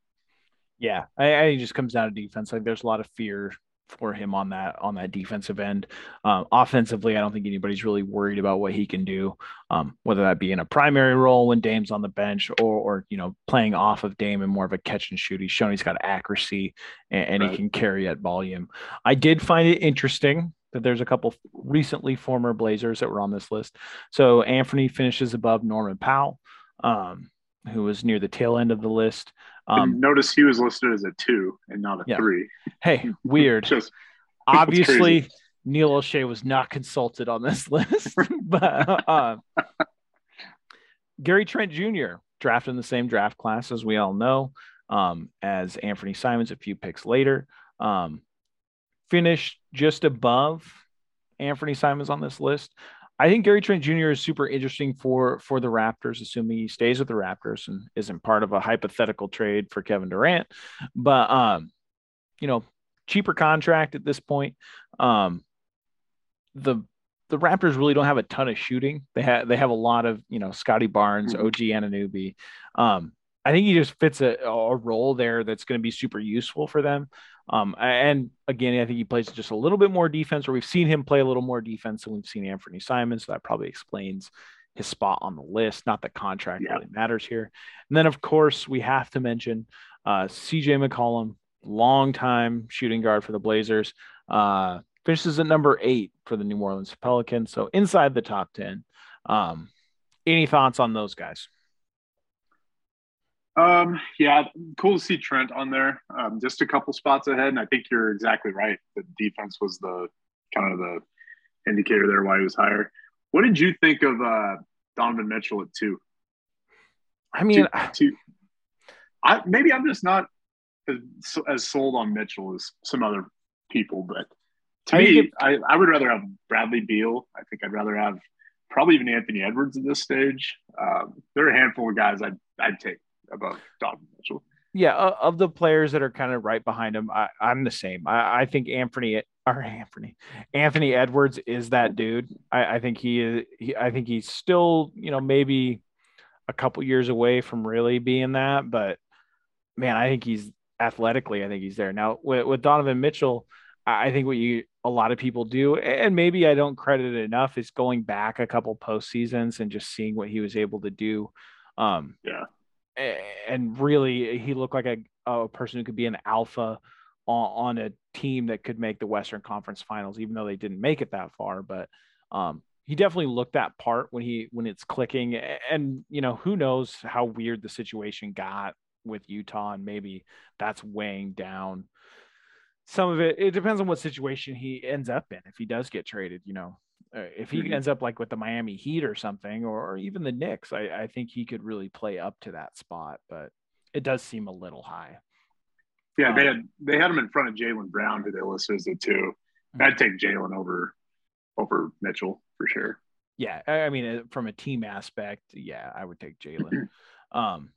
Yeah, I, I, it just comes down to defense. Like there's a lot of fear for him on that on that defensive end. Um, offensively, I don't think anybody's really worried about what he can do, um, whether that be in a primary role when Dame's on the bench or or you know playing off of Dame and more of a catch and shoot. He's shown he's got accuracy and, and right. he can carry at volume. I did find it interesting that there's a couple recently former Blazers that were on this list. So Anthony finishes above Norman Powell, um, who was near the tail end of the list. Um, notice he was listed as a two and not a yeah. three. Hey, weird. Just obviously Neil O'Shea was not consulted on this list, but uh, Gary Trent Jr. drafted in the same draft class as we all know, um, as Anthony Simons a few picks later, um, finished just above Anthony Simons on this list. I think Gary Trent Jr. is super interesting for for the Raptors, assuming he stays with the Raptors and isn't part of a hypothetical trade for Kevin Durant. But um, you know, cheaper contract at this point. Um, the the Raptors really don't have a ton of shooting. They have they have a lot of you know Scottie Barnes, mm-hmm. OG Anunoby. Um, I think he just fits a, a role there that's going to be super useful for them. Um, and again, I think he plays just a little bit more defense, or we've seen him play a little more defense than we've seen Anthony Simon. So that probably explains his spot on the list. Not that contract yeah. really matters here. And then, of course, we have to mention uh, CJ McCollum, long-time shooting guard for the Blazers, uh, finishes at number eight for the New Orleans Pelicans. So inside the top 10. Um, any thoughts on those guys? Um, yeah, cool to see Trent on there. Um, just a couple spots ahead, and I think you're exactly right. The defense was the kind of the indicator there why he was higher. What did you think of uh, Donovan Mitchell at two? I mean, two, two. I maybe I'm just not as, as sold on Mitchell as some other people, but to I me, I, I would rather have Bradley Beal. I think I'd rather have probably even Anthony Edwards at this stage. Um, there are a handful of guys I'd I'd take above Donovan Mitchell. Yeah, of the players that are kind of right behind him, I, am the same. I, I, think Anthony or Anthony Anthony Edwards is that dude. I, I think he is. He, I think he's still, you know, maybe a couple years away from really being that. But man, I think he's athletically. I think he's there now. With, with Donovan Mitchell, I think what you a lot of people do, and maybe I don't credit it enough, is going back a couple post seasons and just seeing what he was able to do. Um, yeah and really he looked like a, a person who could be an alpha on, on, a team that could make the Western Conference Finals, even though they didn't make it that far. But um, he definitely looked that part when he when it's clicking and you know who knows how weird the situation got with Utah and maybe that's weighing down some of it it depends on what situation he ends up in if he does get traded you know if he mm-hmm. ends up like with the Miami Heat or something or, even the Knicks I, I think he could really play up to that spot but it does seem a little high yeah they um, had they had him in front of Jaylen Brown who they listed as the 2 mm-hmm. I'd take Jaylen over over Mitchell for sure. Yeah, I mean, uh, from a team aspect, yeah, I would take Jaylen. um,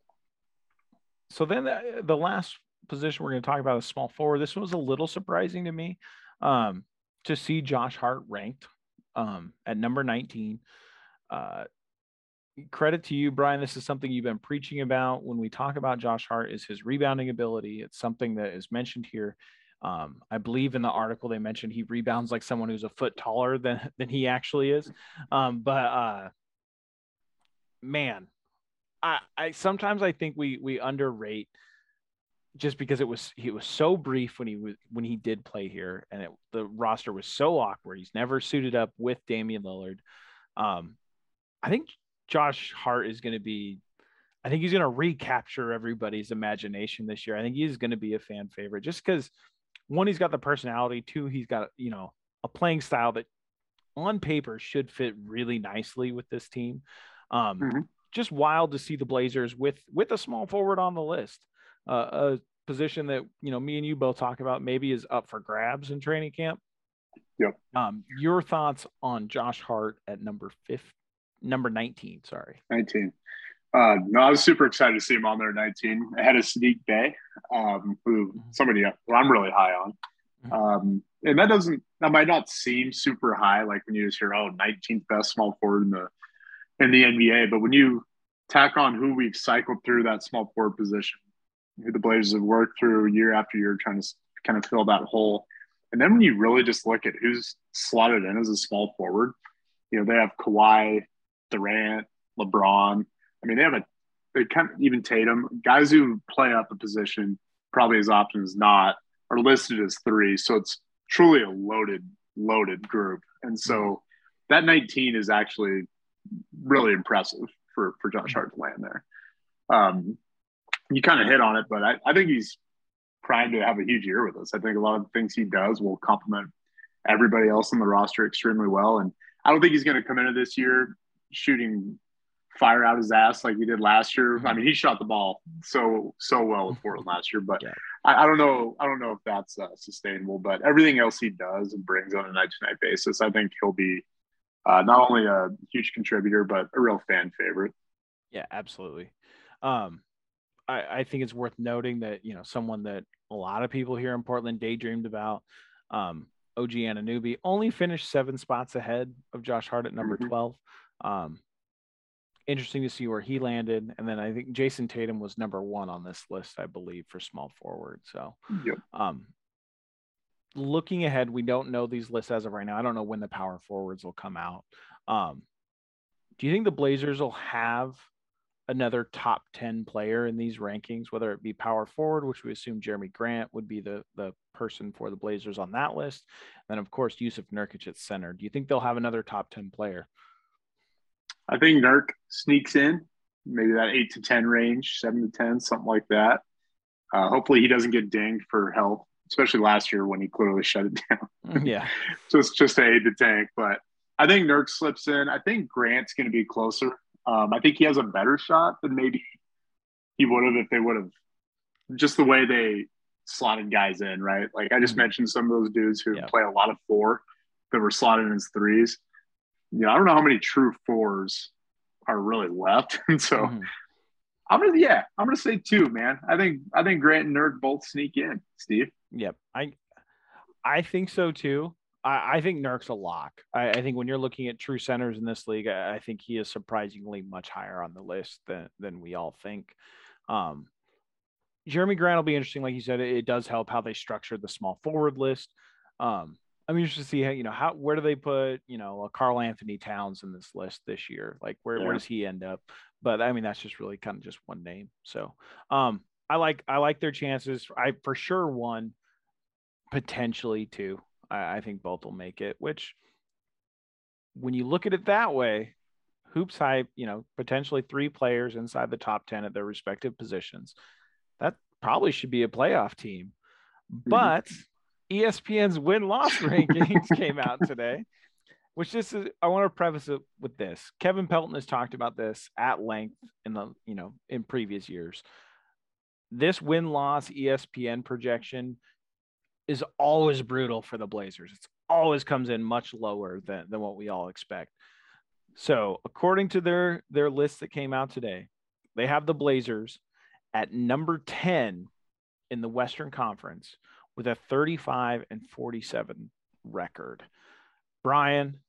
so then the, the, last position we're going to talk about is small forward. This one was a little surprising to me um, to see Josh Hart ranked um, at number 19. Uh, credit to you, Brian. This is something you've been preaching about when we talk about Josh Hart is his rebounding ability. It's something that is mentioned here um, I believe in the article they mentioned he rebounds like someone who's a foot taller than than he actually is. Um, but uh, man, I, I sometimes I think we we underrate just because it was he was so brief when he was when he did play here, and it, the roster was so awkward. He's never suited up with Damian Lillard. Um, I think Josh Hart is going to be I think he's going to recapture everybody's imagination this year. I think he's going to be a fan favorite just because one, he's got the personality. Two, he's got you know a playing style that on paper should fit really nicely with this team. Um, mm-hmm. Just wild to see the Blazers with with a small forward on the list, uh, a position that you know me and you both talk about maybe is up for grabs in training camp. Yep. Um, your thoughts on Josh Hart at number fifth, number nineteen? Sorry, nineteen. Uh, no, I was super excited to see him on there 19 ahead of Saddiq Bey, um, who mm-hmm. somebody who I'm really high on. Mm-hmm. Um, and that doesn't, that might not seem super high, like when you just hear, oh, 19th best small forward in the, in the NBA. But when you tack on who we've cycled through that small forward position, who the Blazers have worked through year after year, trying to kind of fill that hole. And then when you really just look at who's slotted in as a small forward, you know, they have Kawhi, Durant, LeBron, I mean, they have a they kind of even Tatum guys who play up a position probably as often as not are listed as three. So it's truly a loaded loaded group, and so mm-hmm. that 19 is actually really impressive for for Josh Hart to land there. Um, you kind of hit on it, but I, I think he's primed to have a huge year with us. I think a lot of the things he does will complement everybody else on the roster extremely well. And I don't think he's going to come into this year shooting fire out his ass like he did last year. Mm-hmm. I mean, he shot the ball so so well with Portland last year, but yeah. I, I, don't know. I don't know if that's uh, sustainable. But everything else he does and brings on a night to night basis, I think he'll be uh, not only a huge contributor but a real fan favorite. Yeah, absolutely. Um, I, I think it's worth noting that you know someone that a lot of people here in Portland daydreamed about. Um, OG Anunoby only finished seven spots ahead of Josh Hart at number mm-hmm. 12. Um, interesting to see where he landed. And then I think Jayson Tatum was number one on this list, I believe, for small forward. So, yep. um, looking ahead, we don't know these lists as of right now. I don't know when the power forwards will come out. Um, do you think the Blazers will have another top 10 player in these rankings, whether it be power forward, which we assume Jerami Grant would be the, the person for the Blazers on that list. And then, of course, Jusuf Nurkic at center. Do you think they'll have another top 10 player? I think Nurk sneaks in, maybe that eight to ten range, seven to ten, something like that. Uh, hopefully, he doesn't get dinged for health, especially last year when he clearly shut it down. Mm, yeah, just just to aid the tank. But I think Nurk slips in. I think Grant's going to be closer. Um, I think he has a better shot than maybe he would have if they would have just the way they slotted guys in, right? Like I just mm-hmm. mentioned some of those dudes who yeah. play a lot of four that were slotted in as threes you know, I don't know how many true fours are really left. And so mm-hmm. I'm gonna yeah, I'm gonna say two, man. I think I think Grant and Nurk both sneak in, Steve. Yep. I I think so too. I, I think Nurk's a lock. I, I, think when you're looking at true centers in this league, I, I, think he is surprisingly much higher on the list than than we all think. Um, Jerami Grant will be interesting, like you said. It, it does help how they structured the small forward list. Um, I'm interested to see how you know how where do they put you know Karl-Anthony Towns in this list this year? Like where, yeah. where does he end up? But I mean that's just really kind of just one name. So um I like I like their chances. I for sure one, potentially two. I, I think both will make it, which when you look at it that way, hoops hype, you know, potentially three players inside the top 10 at their respective positions. That probably should be a playoff team. Mm-hmm. But ESPN's win loss rankings came out today, which this is, I want to preface it with this. Kevin Pelton has talked about this at length in the, you know, in previous years. This win loss ESPN projection is always brutal for the Blazers. It's always comes in much lower than, than what we all expect. So, according to their their list that came out today, they have the Blazers at number 10 in the Western Conference with a 35 and 47 record. Brian,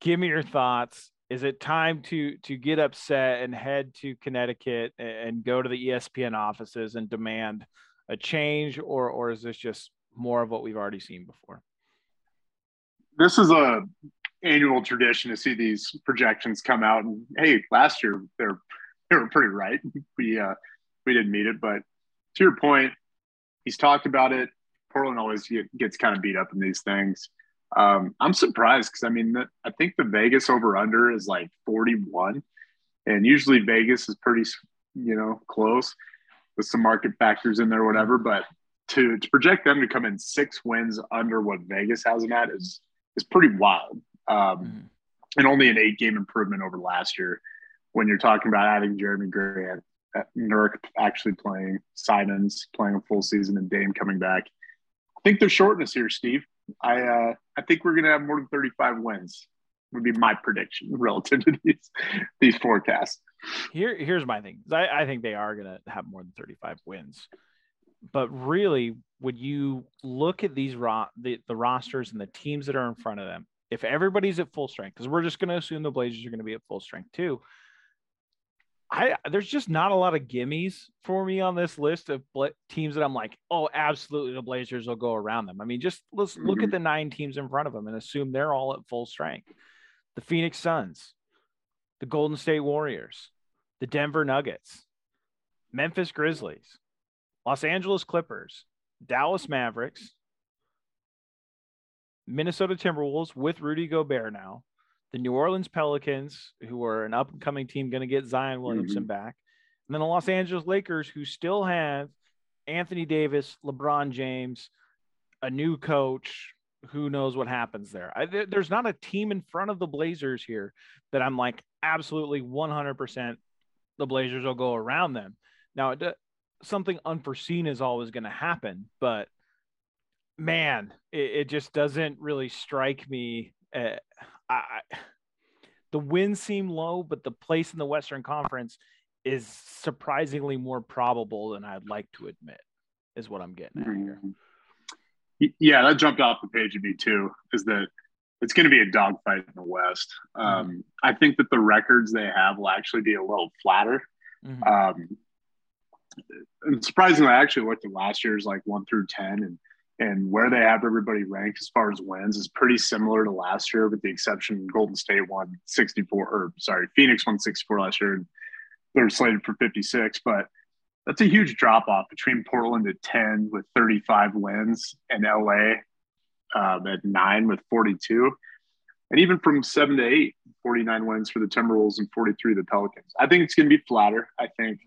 give me your thoughts. Is it time to to get upset and head to Connecticut and go to the ESPN offices and demand a change or or is this just more of what we've already seen before? This is a annual tradition to see these projections come out and hey, last year they're they were pretty right. We uh we didn't meet it, but to your point, he's talked about it. Portland always get, gets kind of beat up in these things. Um, I'm surprised because I mean, the, I think the Vegas over under is like 41, and usually Vegas is pretty, you know, close with some market factors in there, whatever. But to, to project them to come in six wins under what Vegas has them at is is pretty wild, um, mm-hmm. and only an eight game improvement over last year. When you're talking about adding Jerami Grant, Nurk actually playing, Simons playing a full season, and Dame coming back. I think there's shortness here, Steve. I uh, I think we're gonna have more than 35 wins. Would be my prediction relative to these these forecasts. Here, here's my thing. I, I think they are gonna have more than 35 wins. But really, when you look at these ro- the, the rosters and the teams that are in front of them, if everybody's at full strength, because we're just going to assume the Blazers are going to be at full strength too, I there's just not a lot of gimmies for me on this list of teams that I'm like, oh, absolutely, the Blazers will go around them. I mean, just let's mm-hmm. look at mm-hmm. the nine teams in front of them and assume they're all at full strength. The Phoenix Suns, the Golden State Warriors, the Denver Nuggets, Memphis Grizzlies, Los Angeles Clippers, Dallas Mavericks, Minnesota Timberwolves with Rudy Gobert now, the New Orleans Pelicans, who are an up and coming team, going to get Zion Williamson mm-hmm. back, and then the Los Angeles Lakers, who still have Anthony Davis, LeBron James, a new coach. Who knows what happens there? I, there's not a team in front of the Blazers here that I'm like absolutely 100% the Blazers will go around them. Now, it, something unforeseen is always going to happen, but man, it, it, just doesn't really strike me. Uh, I, the wins seem low, but the place in the Western Conference is surprisingly more probable than I'd like to admit, is what I'm getting at here. Yeah, that jumped off the page of me too, is that it's going to be a dogfight in the West. Mm-hmm. Um, I think that the records they have will actually be a little flatter. Mm-hmm. Um, and surprisingly, I actually looked at last year's like one through 10 and and where they have everybody ranked as far as wins is pretty similar to last year, with the exception Golden State won 64, or sorry, Phoenix won 64 last year, and they're slated for 56. But that's a huge drop off between Portland at 10 with 35 wins and LA um, at nine with 42. And even from seven to eight, 49 wins for the Timberwolves and 43 the Pelicans. I think it's going to be flatter. I think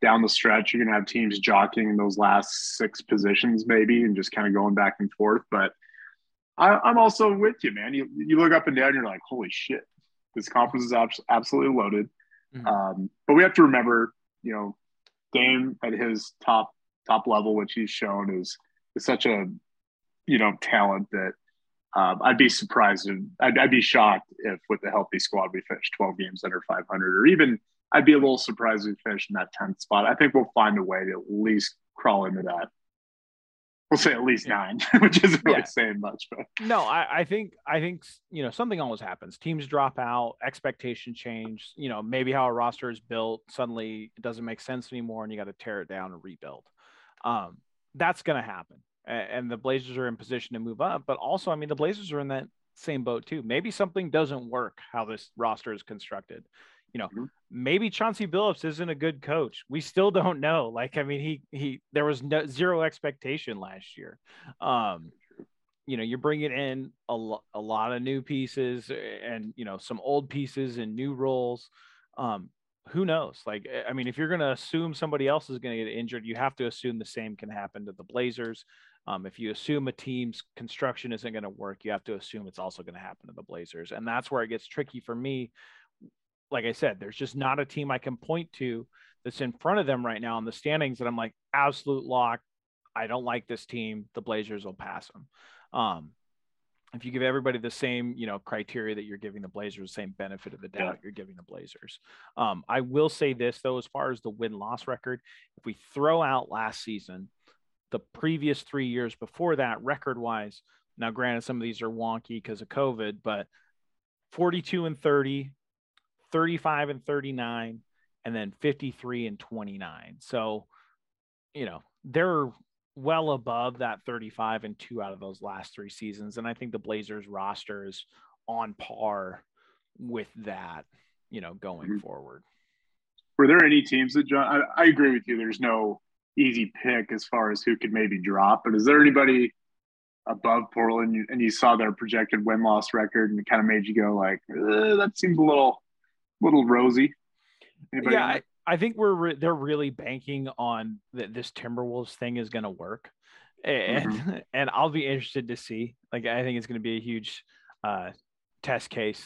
down the stretch, you're going to have teams jockeying in those last six positions, maybe, and just kind of going back and forth. But I, am also with you, man. You, you look up and down, and you're like, holy shit, this conference is absolutely loaded. Mm-hmm. Um, but we have to remember, you know, Dame at his top top level, which he's shown is is such a you know talent that um, I'd be surprised I'd, I'd, be shocked if with a healthy squad we finish 12 games under 500 or even I'd be a little surprised we finish in that 10th spot. I think we'll find a way to at least crawl into that. We'll say at least nine, which isn't really yeah. saying much, but no, I, I think I think you know something always happens. Teams drop out, expectation change. You know, maybe how a roster is built suddenly it doesn't make sense anymore, and you got to tear it down and rebuild. Um, that's going to happen, and the Blazers are in position to move up. But also, I mean, the Blazers are in that same boat too. Maybe something doesn't work how this roster is constructed you know, mm-hmm. maybe Chauncey Billups isn't a good coach. We still don't know. Like, I mean, he he there was no, zero expectation last year. Um, you know, you're bringing in a, lo- a lot of new pieces and, you know, some old pieces and new roles. Um, who knows? Like, I mean, if you're going to assume somebody else is going to get injured, you have to assume the same can happen to the Blazers. Um, if you assume a team's construction isn't going to work, you have to assume it's also going to happen to the Blazers. And that's where it gets tricky for me. Like I said, there's just not a team I can point to that's in front of them right now in the standings that I'm like, absolute lock. I don't like this team. The Blazers will pass them. Um, if you give everybody the same, you know, criteria that you're giving the Blazers, the same benefit of the doubt yeah. you're giving the Blazers. Um, I will say this though, as far as the win loss record, if we throw out last season, the previous three years before that, record wise, now granted some of these are wonky because of COVID, but 42 and 30, 35 and 39, and then 53 and 29. So, you know, they're well above that 35 and two out of those last three seasons. And I think the Blazers roster is on par with that, you know, going mm-hmm. forward. Were there any teams that John? I, I, agree with you. There's no easy pick as far as who could maybe drop, but is there anybody above Portland and you saw their projected win loss record and it kind of made you go like, that seems a little, little rosy? Anybody yeah, I think we're re- they're really banking on that this Timberwolves thing is going to work, and mm-hmm. and I'll be interested to see. Like I think it's going to be a huge uh, test case.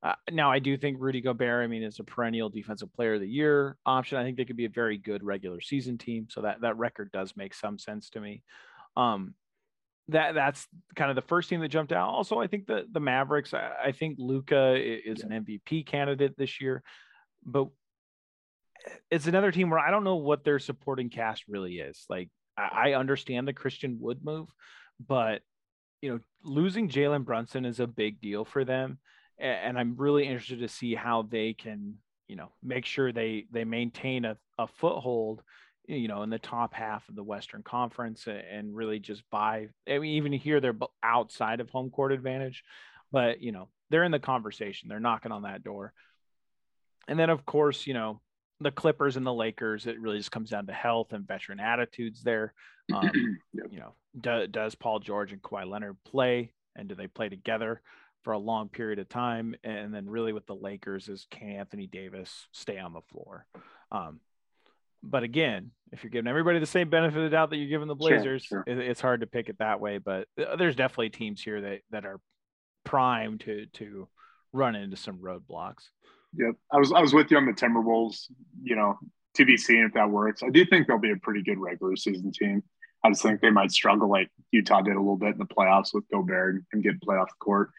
Uh, now I do think Rudy Gobert. I mean, is a perennial defensive player of the year option. I think they could be a very good regular season team. So that that record does make some sense to me. Um, that that's kind of the first team that jumped out. Also, I think the the Mavericks. I, I think Luka is yeah. an MVP candidate this year, but it's another team where I don't know what their supporting cast really is. Like I, I understand the Christian Wood move, but you know, losing Jalen Brunson is a big deal for them. And, and I'm really interested to see how they can, you know, make sure they they maintain a, a foothold you know, in the top half of the Western Conference and really just buy. I mean, even here they're outside of home court advantage, but you know, they're in the conversation. They're knocking on that door. And then, of course, you know, the Clippers and the Lakers, it really just comes down to health and veteran attitudes there. Um. You know, do, does Paul George and Kawhi Leonard play, and do they play together for a long period of time? And then, really, with the Lakers, is can Anthony Davis stay on the floor? Um, but again, if you're giving everybody the same benefit of the doubt that you're giving the Blazers, sure, sure. It's hard to pick it that way. But there's definitely teams here that that are primed to to run into some roadblocks. Yep. I was I was with you on the Timberwolves, you know, to be seen if that works. I do think they'll be a pretty good regular season team. I just think they might struggle like Utah did a little bit in the playoffs with Gobert and get playoff court.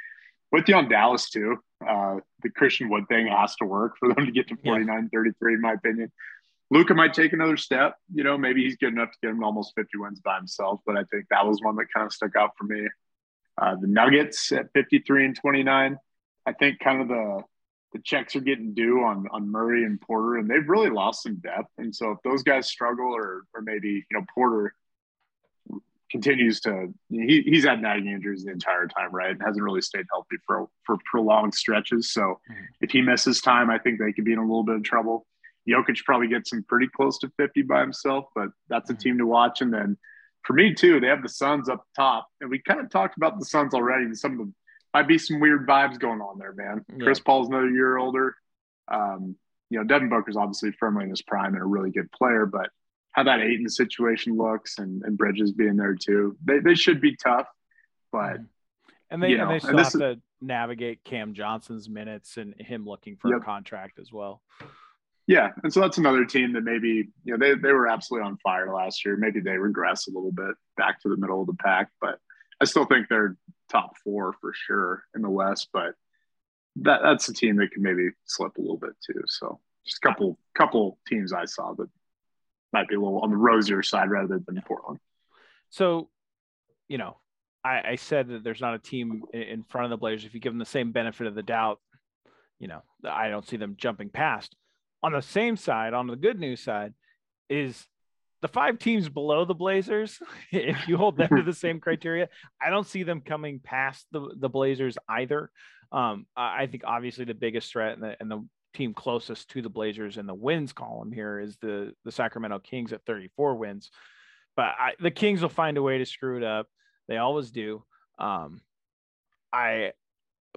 With you on Dallas too. Uh, the Christian Wood thing has to work for them to get to 49 yeah. 33, in my opinion. Luka might take another step. You know, maybe he's good enough to get him almost 50 wins by himself, but I think that was one that kind of stuck out for me. Uh, the Nuggets at 53 and 29. I think kind of the the checks are getting due on on Murray and Porter, and they've really lost some depth. And so if those guys struggle, or or maybe you know Porter continues to he, he's had nagging injuries the entire time, right? And hasn't really stayed healthy for for prolonged stretches. So mm-hmm. if he misses time, I think they could be in a little bit of trouble. Jokic probably gets him pretty close to 50 by himself, but that's a mm-hmm. team to watch. And then for me too, they have the Suns up top, and we kind of talked about the Suns already and some of them might be some weird vibes going on there, man. Yeah. Chris Paul's another year older. Um, you know, Devin Booker's obviously firmly in his prime and a really good player, but how that Ayton situation looks and, and Bridges being there too, they, they should be tough, but mm-hmm. and they, and know, they still and have to navigate Cam Johnson's minutes and him looking for yep. a contract as well. Yeah, and so that's another team that maybe you know they they were absolutely on fire last year. Maybe they regress a little bit back to the middle of the pack, but I still think they're top four for sure in the West, but that that's a team that can maybe slip a little bit too. So just a couple couple teams I saw that might be a little on the rosier side rather than Portland. So, you know, I, I said that there's not a team in front of the Blazers. If you give them the same benefit of the doubt, you know, I don't see them jumping past. On the same side, on the good news side, is the five teams below the Blazers, if you hold them to the same criteria, I don't see them coming past the, the Blazers either. Um, I think obviously the biggest threat and the, and the team closest to the Blazers in the wins column here is the the Sacramento Kings at 34 wins. But I, the Kings will find a way to screw it up. They always do. Um, I,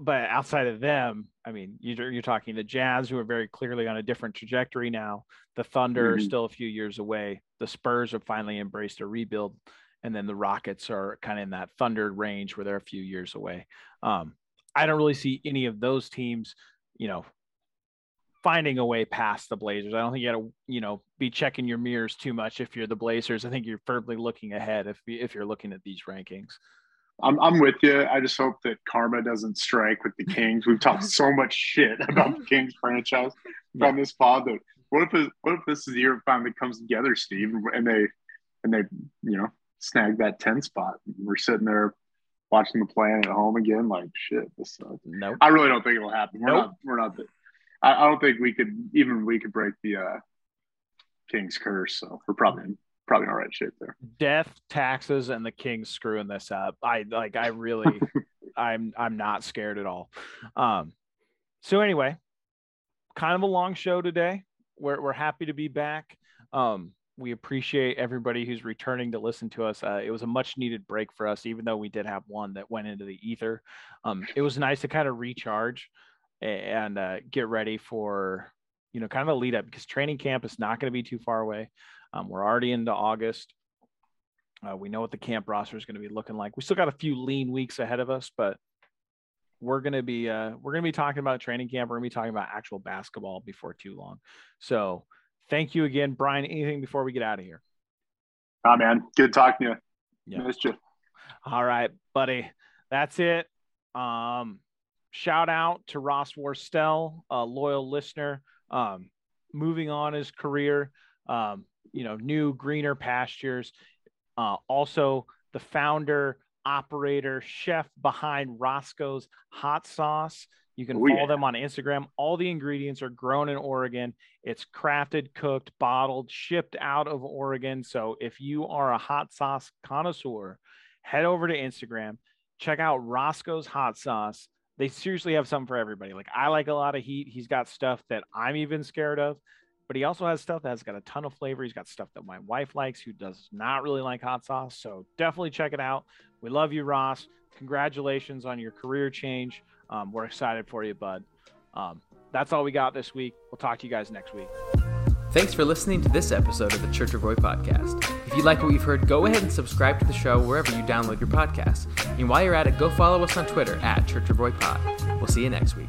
but outside of them, I mean, you're, you're talking the Jazz, who are very clearly on a different trajectory now. The Thunder mm-hmm. are still a few years away. The Spurs have finally embraced a rebuild, and then the Rockets are kind of in that Thunder range where they're a few years away. Um, I don't really see any of those teams, you know, finding a way past the Blazers. I don't think you got to, you know, be checking your mirrors too much if you're the Blazers. I think you're firmly looking ahead if if you're looking at these rankings. I'm I'm with you. I just hope that karma doesn't strike with the Kings. We've talked so much shit about the Kings franchise yeah. on this pod. That what if it, what if this is the year it finally comes together, Steve, and they and they you know snag that ten spot? We're sitting there watching the plan at home again. Like shit, this sucks. Nope. I really don't think it'll happen. We're nope. not. We're not. The, I, I don't think we could even we could break the uh, King's curse. So we're probably probably in right shape there. Death, taxes, and the Kings screwing this up. I like. I really. I'm. I'm not scared at all. Um. So anyway, kind of a long show today. We're we're happy to be back. Um. We appreciate everybody who's returning to listen to us. Uh, it was a much needed break for us, even though we did have one that went into the ether. Um, it was nice to kind of recharge and uh, get ready for you know kind of a lead up because training camp is not going to be too far away. Um, we're already into August. Uh, we know what the camp roster is going to be looking like. We still got a few lean weeks ahead of us, but we're going to be uh, we're going to be talking about training camp. We're going to be talking about actual basketball before too long. So thank you again, Brian. Anything before we get out of here? Oh man, good talking to you. Yeah. Missed you. All right, buddy. That's it. Um, shout out to Ross Worstel, a loyal listener, um, moving on his career, um, you know, new greener pastures. Uh, also, the founder, operator, chef behind Roscoe's Hot Sauce. You can oh, follow yeah. them on Instagram. All the ingredients are grown in Oregon. It's crafted, cooked, bottled, shipped out of Oregon. So if you are a hot sauce connoisseur, head over to Instagram, check out Roscoe's Hot Sauce they seriously have something for everybody. Like I like a lot of heat. He's got stuff that I'm even scared of, but he also has stuff that's got a ton of flavor. He's got stuff that my wife likes, who does not really like hot sauce. So definitely check it out. We love you, Ross. Congratulations on your career change. Um, we're excited for you, bud. Um, that's all we got this week. We'll talk to you guys next week. Thanks for listening to this episode of the Church of Roy podcast. If you like what you've heard, go ahead and subscribe to the show wherever you download your podcasts. And while you're at it, go follow us on Twitter at Church of Roy Pod. We'll see you next week.